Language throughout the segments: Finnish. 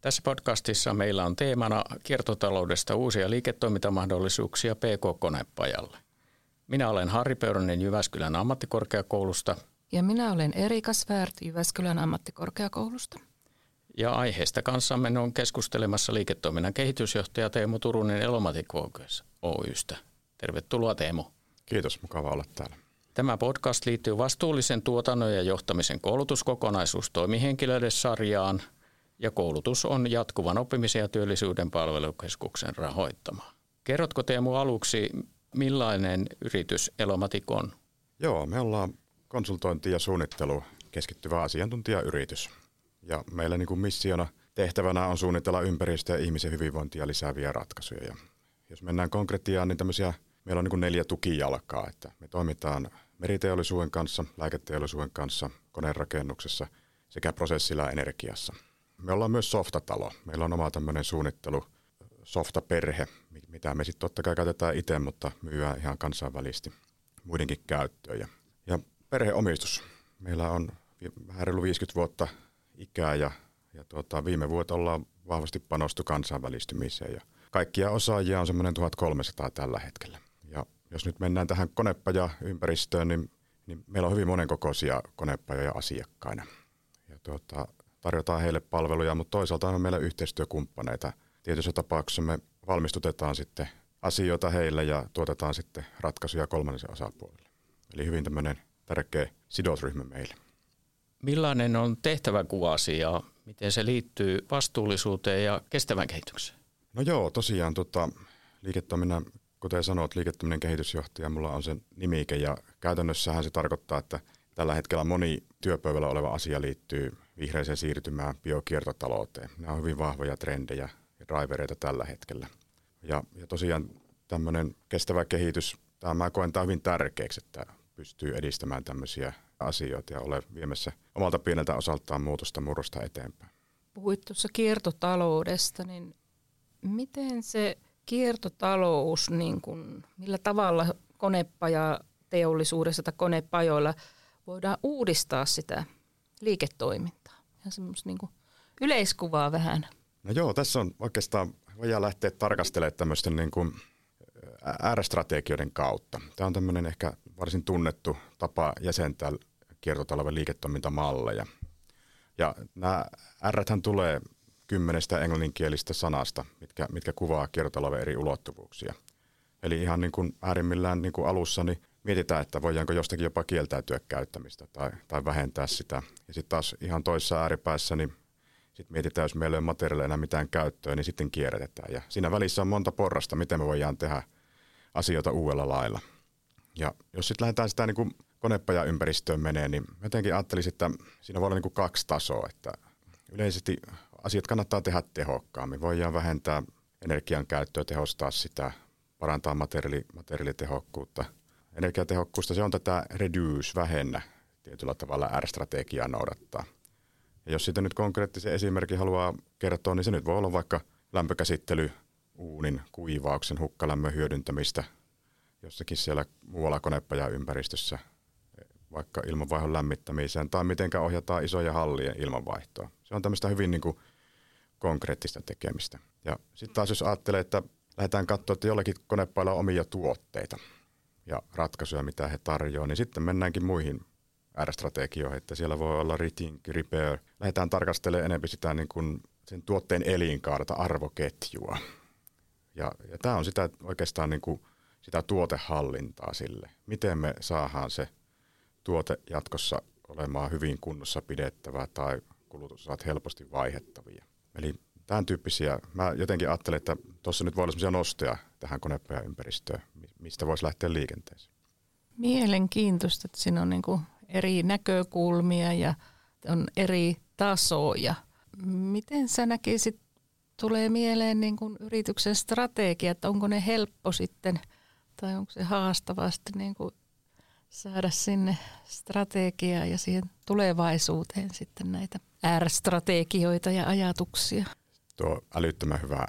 Tässä podcastissa meillä on teemana kiertotaloudesta uusia liiketoimintamahdollisuuksia PK-konepajalle. Minä olen Harri Pöyränen Jyväskylän ammattikorkeakoulusta. Ja minä olen Erika Svärt Jyväskylän ammattikorkeakoulusta. Ja aiheesta kanssamme on keskustelemassa liiketoiminnan kehitysjohtaja Teemu Turunen Elomatic Oystä. Tervetuloa Teemu. Kiitos, mukava olla täällä. Tämä podcast liittyy vastuullisen tuotannon ja johtamisen koulutuskokonaisuus toimihenkilöiden sarjaan ja koulutus on jatkuvan oppimisen ja työllisyyden palvelukeskuksen rahoittama. Kerrotko Teemu aluksi, millainen yritys Elomatic on? Joo, me ollaan konsultointi ja suunnittelu keskittyvä asiantuntijayritys. Ja meillä niin kuin missiona tehtävänä on suunnitella ympäristö- ja ihmisen hyvinvointia lisääviä ratkaisuja. Ja jos mennään konkretiaan, niin tämmöisiä, meillä on niin kuin neljä tukijalkaa. Että me toimitaan meriteollisuuden kanssa, lääketeollisuuden kanssa, konerakennuksessa sekä prosessilla energiassa. Me ollaan myös softatalo. Meillä on oma tämmöinen suunnittelu, softaperhe, mitä me sitten totta kai käytetään itse, mutta myyään ihan kansainvälisesti muidenkin käyttöön. Ja, ja perheomistus. Meillä on vähän reilu 50 vuotta ikää ja, ja tuota, viime vuotta ollaan vahvasti panostu kansainvälistymiseen ja kaikkia osaajia on semmoinen 1300 tällä hetkellä. Ja jos nyt mennään tähän konepaja-ympäristöön, niin, niin meillä on hyvin monenkokoisia konepajoja asiakkaina. Ja tuota, tarjotaan heille palveluja, mutta toisaalta on meillä yhteistyökumppaneita. Tietyissä tapauksissa me valmistutetaan sitten asioita heille ja tuotetaan sitten ratkaisuja kolmannen osapuolelle. Eli hyvin tämmöinen tärkeä sidosryhmä meille. Millainen on tehtävänkuvasi ja miten se liittyy vastuullisuuteen ja kestävän kehitykseen? No joo, tosiaan tota, liiketoiminnan, kuten sanoit, liiketoiminnan kehitysjohtaja, mulla on sen nimike ja käytännössähän se tarkoittaa, että tällä hetkellä moni työpöydällä oleva asia liittyy vihreiseen siirtymään biokiertotalouteen. Nämä on hyvin vahvoja trendejä ja drivereita tällä hetkellä. Ja, ja tosiaan tämmöinen kestävä kehitys, tämä mä koen tämä hyvin tärkeäksi, että pystyy edistämään tämmöisiä asioita ja ole viemässä omalta pieneltä osaltaan muutosta murrosta eteenpäin. Puhuit tuossa kiertotaloudesta, niin miten se kiertotalous, niin kuin, millä tavalla konepaja teollisuudessa tai konepajoilla voidaan uudistaa sitä liiketoimintaa? Ja semmoista niin kuin yleiskuvaa vähän. No joo, tässä on oikeastaan, voidaan lähteä tarkastelemaan tämmöisten niin kuin äärästrategioiden kautta. Tämä on tämmöinen ehkä varsin tunnettu tapa jäsentää kiertotalouden liiketoimintamalleja. Ja nämä r tulee kymmenestä englanninkielistä sanasta, mitkä, mitkä kuvaa kiertotalouden eri ulottuvuuksia. Eli ihan niin kuin äärimmillään niin kuin alussa niin mietitään, että voidaanko jostakin jopa kieltäytyä käyttämistä tai, tai vähentää sitä. Ja sitten taas ihan toisessa ääripäässä niin sitten mietitään, jos meillä ei ole materiaaleina mitään käyttöä, niin sitten kierrätetään. Ja siinä välissä on monta porrasta, miten me voidaan tehdä asioita uudella lailla. Ja jos sitten lähdetään sitä niin konepajaympäristöön menee, niin jotenkin ajattelisin, että siinä voi olla niin kuin kaksi tasoa. Että yleisesti asiat kannattaa tehdä tehokkaammin. Voidaan vähentää energian käyttöä, tehostaa sitä, parantaa materiaali, materiaalitehokkuutta. Energiatehokkuusta se on tätä reduce, vähennä tietyllä tavalla R-strategiaa noudattaa. Ja jos sitten nyt konkreettisen esimerkin haluaa kertoa, niin se nyt voi olla vaikka lämpökäsittely, uunin, kuivauksen, hukkalämmön hyödyntämistä jossakin siellä muualla konepajaympäristössä – vaikka ilmanvaihdon lämmittämiseen tai miten ohjataan isoja hallien ilmanvaihtoa. Se on tämmöistä hyvin niin kuin konkreettista tekemistä. Ja sitten taas jos ajattelee, että lähdetään katsoa, että jollakin konepailla on omia tuotteita ja ratkaisuja, mitä he tarjoavat, niin sitten mennäänkin muihin R-strategioihin, että siellä voi olla rethink, repair. Lähdetään tarkastelemaan enemmän sitä niin kuin sen tuotteen elinkaarta, arvoketjua. Ja, ja tämä on sitä oikeastaan niin kuin sitä tuotehallintaa sille. Miten me saadaan se tuote jatkossa olemaan hyvin kunnossa pidettävää tai kulutusosat helposti vaihettavia. Eli tämän tyyppisiä, mä jotenkin ajattelen, että tuossa nyt voi olla sellaisia nostoja tähän konepajaympäristöön, mistä voisi lähteä liikenteeseen. Mielenkiintoista, että siinä on niin kuin eri näkökulmia ja on eri tasoja. Miten sä näkisit, tulee mieleen niin kuin yrityksen strategia, että onko ne helppo sitten tai onko se haastavaa sitten niin kuin saada sinne strategiaa ja siihen tulevaisuuteen sitten näitä R-strategioita ja ajatuksia? Tuo älyttömän hyvä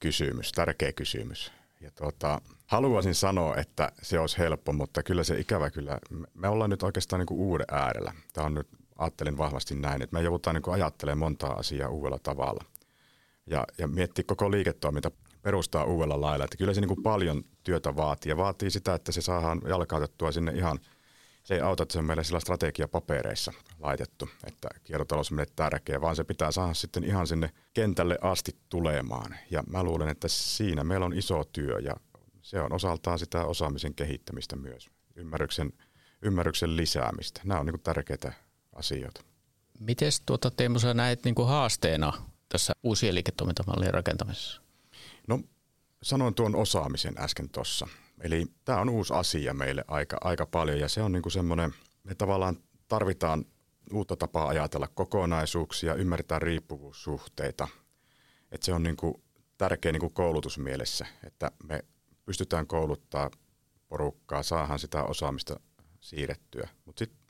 kysymys, tärkeä kysymys. Ja tuota, haluaisin sanoa, että se olisi helppo, mutta kyllä se ikävä kyllä, me ollaan nyt oikeastaan niin uuden äärellä. Tämä on nyt, ajattelin vahvasti näin, että me joudutaan niin ajattelemaan montaa asiaa uudella tavalla. ja, ja miettiä koko liiketoiminta perustaa uudella lailla. Että kyllä se niin paljon työtä vaatii ja vaatii sitä, että se saadaan jalkautettua sinne ihan, se ei auta, että se on meille sillä strategiapapereissa laitettu, että kiertotalous on meille tärkeä, vaan se pitää saada sitten ihan sinne kentälle asti tulemaan. Ja mä luulen, että siinä meillä on iso työ ja se on osaltaan sitä osaamisen kehittämistä myös, ymmärryksen, ymmärryksen lisäämistä. Nämä on niin tärkeitä asioita. Miten tuota, Teemu sä näet niin kuin haasteena tässä uusien liiketoimintamallien rakentamisessa? No sanoin tuon osaamisen äsken tuossa. Eli tämä on uusi asia meille aika, aika paljon ja se on niin kuin semmoinen, me tavallaan tarvitaan uutta tapaa ajatella kokonaisuuksia, ymmärtää riippuvuussuhteita. Että se on niin kuin tärkeä niin kuin koulutusmielessä, että me pystytään kouluttaa porukkaa, saahan sitä osaamista siirrettyä. Mutta sitten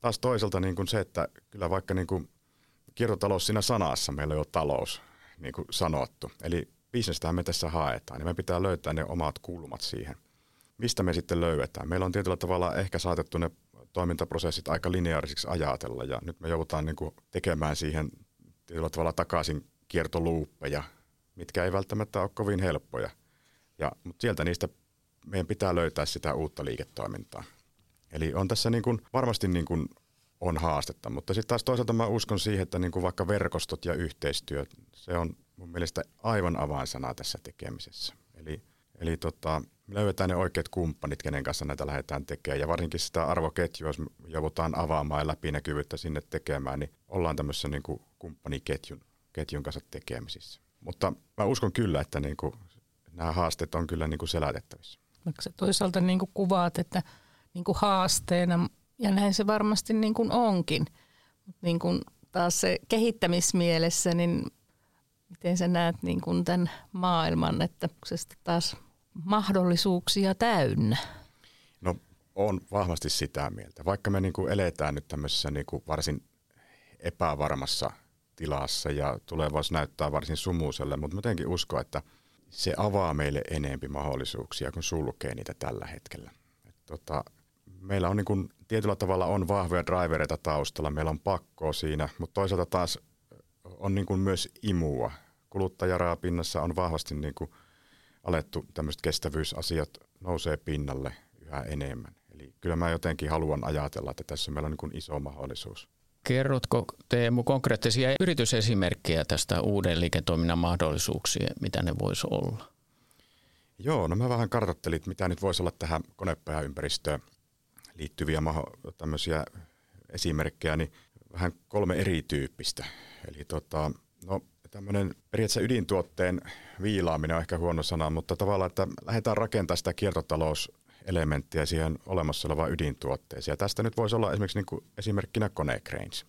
taas toisaalta niin kuin se, että kyllä vaikka niin kuin kiertotalous siinä sanassa meillä on jo talous niin kuin sanottu. Eli bisnestähän me tässä haetaan, niin me pitää löytää ne omat kulmat siihen. Mistä me sitten löydetään? Meillä on tietyllä tavalla ehkä saatettu ne toimintaprosessit aika lineaarisiksi ajatella, ja nyt me joudutaan niin kuin tekemään siihen tietyllä tavalla takaisin kiertoluuppeja, mitkä ei välttämättä ole kovin helppoja. Ja, mutta sieltä niistä meidän pitää löytää sitä uutta liiketoimintaa. Eli on tässä niin kuin, varmasti niin kuin on haastetta, mutta sitten taas toisaalta mä uskon siihen, että niin kuin vaikka verkostot ja yhteistyö, se on mun mielestä aivan avainsana tässä tekemisessä. Eli, eli tota, löydetään ne oikeat kumppanit, kenen kanssa näitä lähdetään tekemään. Ja varsinkin sitä arvoketjua, jos joudutaan avaamaan ja läpinäkyvyyttä sinne tekemään, niin ollaan tämmöisen niin kuin kumppaniketjun ketjun kanssa tekemisissä. Mutta mä uskon kyllä, että niin kuin, nämä haasteet on kyllä niin kuin selätettävissä. se toisaalta niin kuin kuvaat, että niin kuin haasteena, ja näin se varmasti niin kuin onkin, mutta niin kuin taas se kehittämismielessä, niin miten sä näet niin kuin tämän maailman, että se taas mahdollisuuksia täynnä? No on vahvasti sitä mieltä. Vaikka me niin kuin eletään nyt tämmöisessä niin kuin varsin epävarmassa tilassa ja tulevaisuus näyttää varsin sumuiselle, mutta jotenkin uskon, että se avaa meille enempi mahdollisuuksia, kun sulkee niitä tällä hetkellä. Et tota, meillä on niin kuin, tietyllä tavalla on vahvoja drivereita taustalla, meillä on pakkoa siinä, mutta toisaalta taas on niin kuin myös imua. Kuluttajaraapinnassa on vahvasti niin kuin alettu tämmöiset kestävyysasiat nousee pinnalle yhä enemmän. Eli kyllä mä jotenkin haluan ajatella, että tässä meillä on niin kuin iso mahdollisuus. Kerrotko Teemu konkreettisia yritysesimerkkejä tästä uuden liiketoiminnan mahdollisuuksia, mitä ne voisi olla? Joo, no mä vähän kartoittelin, mitä nyt voisi olla tähän konepajaympäristöön liittyviä maho- tämmöisiä esimerkkejä, niin vähän kolme erityyppistä. Eli tota, no, tämmöinen periaatteessa ydintuotteen viilaaminen on ehkä huono sana, mutta tavallaan, että lähdetään rakentamaan sitä kiertotalouselementtiä siihen olemassa olevaan ydintuotteeseen. Ja tästä nyt voisi olla esimerkiksi niin kuin esimerkkinä Konecranes.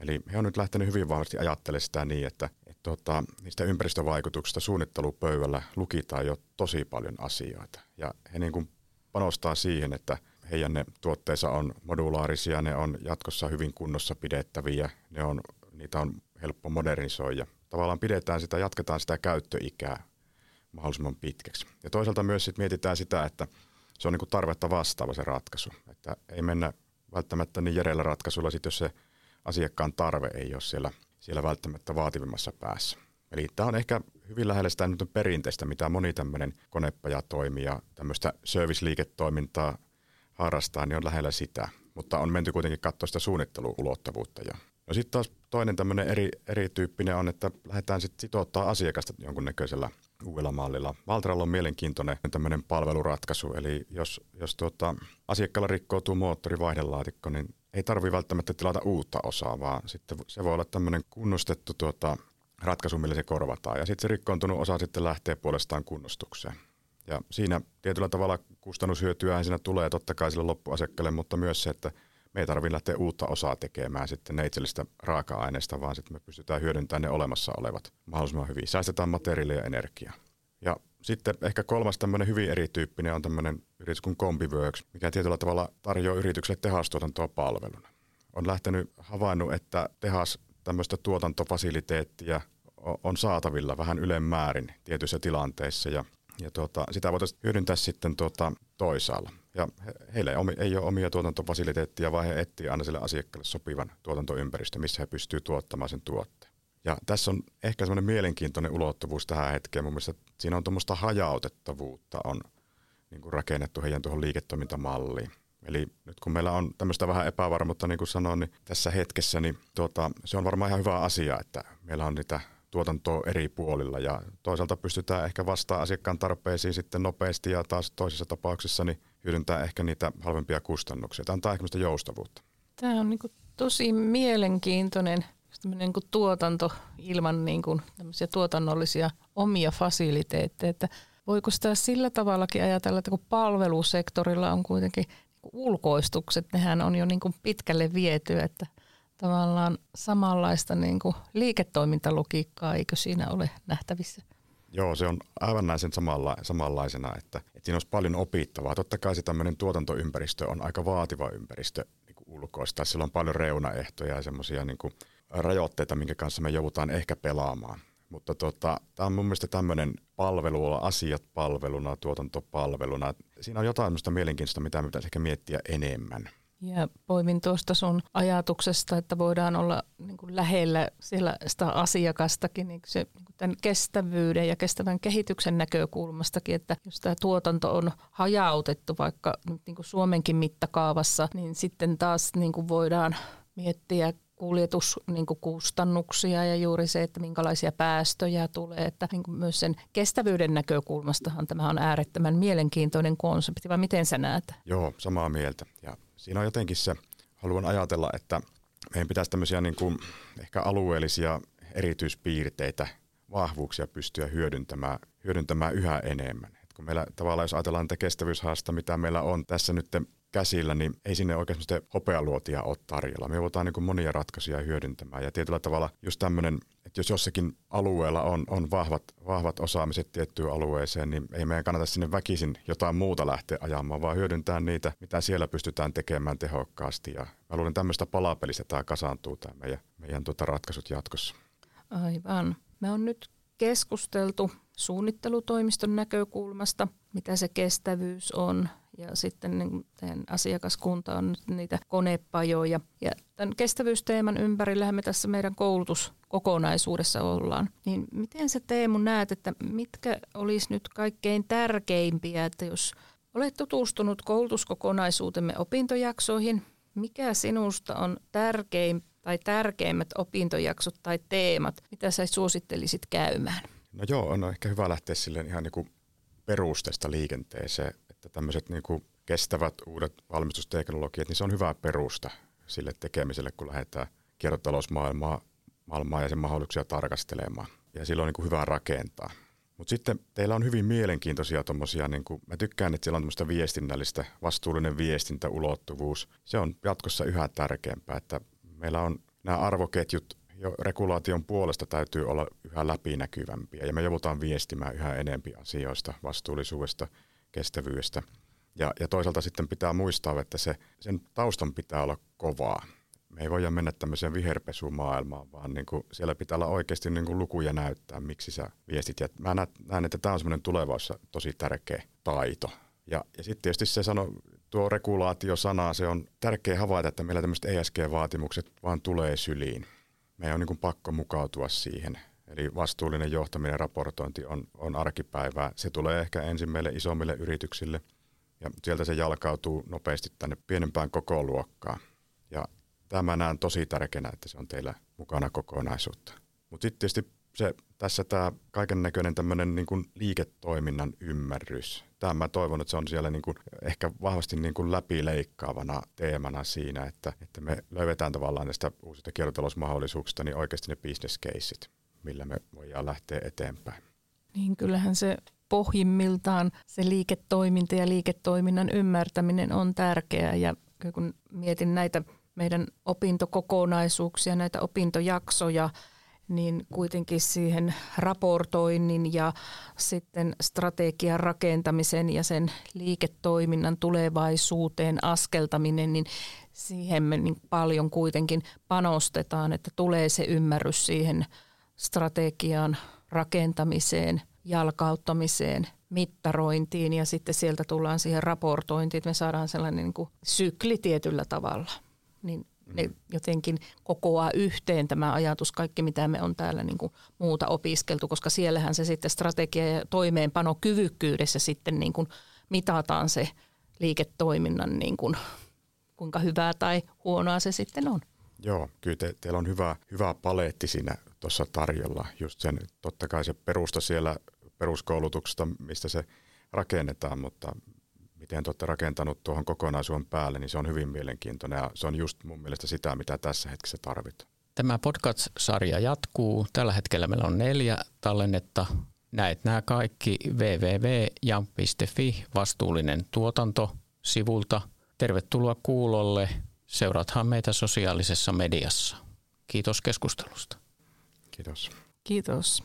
Eli he on nyt lähtenyt hyvin vahvasti ajattelemaan sitä niin, että, että tota, niistä ympäristövaikutuksista suunnittelupöydällä lukitaan jo tosi paljon asioita. Ja he niin kuin panostaa siihen, että heidän ne tuotteensa on modulaarisia, ne on jatkossa hyvin kunnossa pidettäviä, ne on, niitä on helppo modernisoida. Tavallaan pidetään sitä, jatketaan sitä käyttöikää mahdollisimman pitkäksi. Ja toisaalta myös sit mietitään sitä, että se on niin kuin tarvetta vastaava se ratkaisu. Että ei mennä välttämättä niin järeillä ratkaisulla, sit jos se asiakkaan tarve ei ole siellä, siellä välttämättä vaativimmassa päässä. Eli tämä on ehkä hyvin lähellä sitä nyt perinteistä, mitä moni tämmöinen konepaja toimii ja tämmöistä service-liiketoimintaa harrastaa, niin on lähellä sitä. Mutta on menty kuitenkin katsoa sitä suunnitteluulottuvuutta. Ja no sitten taas toinen tämmöinen eri, erityyppinen on, että lähdetään sitten sitouttaa asiakasta jonkunnäköisellä uudella mallilla. Valtralla on mielenkiintoinen tämmöinen palveluratkaisu, eli jos, jos tuota, asiakkaalla rikkoutuu moottorivaihdellaatikko, niin ei tarvitse välttämättä tilata uutta osaa, vaan sitten se voi olla tämmöinen kunnostettu tuota, ratkaisu, millä se korvataan. Ja sitten se rikkoontunut osa sitten lähtee puolestaan kunnostukseen. Ja siinä tietyllä tavalla kustannushyötyä siinä tulee totta kai sille loppuasiakkaalle, mutta myös se, että me ei tarvitse lähteä uutta osaa tekemään sitten neitsellistä raaka-aineesta, vaan sitten me pystytään hyödyntämään ne olemassa olevat mahdollisimman hyvin. Säästetään materiaalia ja energiaa. Ja sitten ehkä kolmas tämmöinen hyvin erityyppinen on tämmöinen yritys kuin Combiworks, mikä tietyllä tavalla tarjoaa yritykselle tehastuotantoa palveluna. On lähtenyt havainnut, että tehas tämmöistä tuotantofasiliteettia on saatavilla vähän ylemmäärin tietyissä tilanteissa ja ja tuota, sitä voitaisiin hyödyntää sitten tuota, toisaalla. Ja he, heillä ei, ei ole omia tuotantofasiliteettia, vaan he etsivät aina sille asiakkaalle sopivan tuotantoympäristön, missä he pystyvät tuottamaan sen tuotteen. Ja tässä on ehkä semmoinen mielenkiintoinen ulottuvuus tähän hetkeen. Mun mielestä siinä on tuommoista hajautettavuutta on niin kuin rakennettu heidän tuohon liiketoimintamalliin. Eli nyt kun meillä on tämmöistä vähän epävarmuutta, niin kuin sanoin, niin tässä hetkessä, niin tuota, se on varmaan ihan hyvä asia, että meillä on niitä tuotantoa eri puolilla ja toisaalta pystytään ehkä vastaamaan asiakkaan tarpeisiin sitten nopeasti ja taas toisessa tapauksessa niin hyödyntää ehkä niitä halvempia kustannuksia. Tämä antaa ehkä joustavuutta. Tämä on niin tosi mielenkiintoinen niin kuin tuotanto ilman niin kuin tuotannollisia omia fasiliteetteja. Että voiko sitä sillä tavallakin ajatella, että kun palvelusektorilla on kuitenkin ulkoistukset, nehän on jo niin kuin pitkälle viety, että tavallaan samanlaista niin kuin liiketoimintalogiikkaa, eikö siinä ole nähtävissä? Joo, se on aivan näin sen samalla, samanlaisena, että, että siinä olisi paljon opittavaa. Totta kai se tämmöinen tuotantoympäristö on aika vaativa ympäristö niin ulkoista. Sillä on paljon reunaehtoja ja semmoisia niin rajoitteita, minkä kanssa me joudutaan ehkä pelaamaan. Mutta tota, tämä on mun mielestä tämmöinen palvelu, asiat palveluna, tuotantopalveluna. Siinä on jotain mielenkiintoista, mitä me pitäisi ehkä miettiä enemmän. Ja poimin tuosta sun ajatuksesta, että voidaan olla niin kuin lähellä siellä sitä asiakastakin niin se, niin kuin tämän kestävyyden ja kestävän kehityksen näkökulmastakin, että jos tämä tuotanto on hajautettu vaikka niin kuin Suomenkin mittakaavassa, niin sitten taas niin kuin voidaan miettiä kuljetuskustannuksia niin ja juuri se, että minkälaisia päästöjä tulee. Että niin kuin myös sen kestävyyden näkökulmastahan tämä on äärettömän mielenkiintoinen konsepti, vai miten sä näet? Joo, samaa mieltä. Ja siinä on jotenkin se, haluan ajatella, että meidän pitäisi tämmöisiä niin kuin ehkä alueellisia erityispiirteitä, vahvuuksia pystyä hyödyntämään, hyödyntämään yhä enemmän. Et kun meillä tavallaan, jos ajatellaan niitä kestävyyshaasta, mitä meillä on tässä nyt käsillä, niin ei sinne oikein sellaista hopealuotia ole tarjolla. Me joudutaan niin monia ratkaisuja hyödyntämään ja tietyllä tavalla just tämmöinen, että jos jossakin alueella on, on vahvat, vahvat osaamiset tiettyyn alueeseen, niin ei meidän kannata sinne väkisin jotain muuta lähteä ajamaan, vaan hyödyntää niitä, mitä siellä pystytään tekemään tehokkaasti. Ja mä luulen tämmöistä palapelistä tämä kasaantuu tämä meidän, meidän tuota ratkaisut jatkossa. Aivan. Me on nyt keskusteltu suunnittelutoimiston näkökulmasta, mitä se kestävyys on ja sitten niin asiakaskunta on nyt niitä konepajoja. Ja tämän kestävyysteeman ympärillähän me tässä meidän koulutuskokonaisuudessa ollaan. Niin miten se Teemu näet, että mitkä olisi nyt kaikkein tärkeimpiä, että jos olet tutustunut koulutuskokonaisuutemme opintojaksoihin, mikä sinusta on tärkein tai tärkeimmät opintojaksot tai teemat, mitä sä suosittelisit käymään? No joo, on ehkä hyvä lähteä silleen ihan niin perusteesta liikenteeseen että tämmöiset niin kuin kestävät uudet valmistusteknologiat, niin se on hyvä perusta sille tekemiselle, kun lähdetään kiertotalousmaailmaa maailmaa ja sen mahdollisuuksia tarkastelemaan. Ja silloin on niin kuin hyvä rakentaa. Mutta sitten teillä on hyvin mielenkiintoisia tuommoisia, niin kuin, mä tykkään, että siellä on tämmöistä viestinnällistä, vastuullinen viestintäulottuvuus. Se on jatkossa yhä tärkeämpää, että meillä on nämä arvoketjut jo regulaation puolesta täytyy olla yhä läpinäkyvämpiä ja me joudutaan viestimään yhä enempi asioista, vastuullisuudesta, kestävyydestä. Ja, ja toisaalta sitten pitää muistaa, että se, sen taustan pitää olla kovaa. Me ei voida mennä tämmöiseen viherpesumaailmaan, vaan niin kuin siellä pitää olla oikeasti niin kuin lukuja näyttää, miksi sä viestit. Ja mä näen, että tämä on semmoinen tulevaisuudessa tosi tärkeä taito. Ja, ja sitten tietysti se sano, tuo regulaatio-sana, se on tärkeä havaita, että meillä tämmöiset ESG-vaatimukset vaan tulee syliin. Meidän on niin kuin pakko mukautua siihen. Eli vastuullinen johtaminen ja raportointi on, on arkipäivää. Se tulee ehkä ensin meille isommille yrityksille ja sieltä se jalkautuu nopeasti tänne pienempään koko luokkaan. Ja tämä näen tosi tärkeänä, että se on teillä mukana kokonaisuutta. Mutta sitten tietysti se, tässä tämä kaiken näköinen tämmöinen niin liiketoiminnan ymmärrys. Tämä mä toivon, että se on siellä niin kuin ehkä vahvasti niin kuin läpileikkaavana teemana siinä, että, että me löydetään tavallaan näistä uusista kiertotalousmahdollisuuksista niin oikeasti ne business caseit millä me voidaan lähteä eteenpäin. Niin kyllähän se pohjimmiltaan se liiketoiminta ja liiketoiminnan ymmärtäminen on tärkeää ja kun mietin näitä meidän opintokokonaisuuksia, näitä opintojaksoja, niin kuitenkin siihen raportoinnin ja sitten strategian rakentamisen ja sen liiketoiminnan tulevaisuuteen askeltaminen, niin siihen me niin paljon kuitenkin panostetaan, että tulee se ymmärrys siihen strategian rakentamiseen, jalkauttamiseen, mittarointiin ja sitten sieltä tullaan siihen raportointiin, että me saadaan sellainen niin kuin sykli tietyllä tavalla. Niin ne jotenkin kokoaa yhteen tämä ajatus, kaikki mitä me on täällä niin kuin muuta opiskeltu, koska siellähän se sitten strategia- ja toimeenpanokyvykkyydessä sitten niin kuin mitataan se liiketoiminnan, niin kuin, kuinka hyvää tai huonoa se sitten on. Joo, kyllä te, teillä on hyvä, hyvä paleetti siinä tuossa tarjolla. Just sen, totta kai se perusta siellä peruskoulutuksesta, mistä se rakennetaan, mutta miten te olette rakentanut tuohon kokonaisuuden päälle, niin se on hyvin mielenkiintoinen ja se on just mun mielestä sitä, mitä tässä hetkessä tarvitaan. Tämä podcast-sarja jatkuu. Tällä hetkellä meillä on neljä tallennetta. Näet nämä kaikki www.jam.fi vastuullinen tuotanto sivulta. Tervetuloa kuulolle. Seuraathan meitä sosiaalisessa mediassa. Kiitos keskustelusta. Kiitos. Kiitos.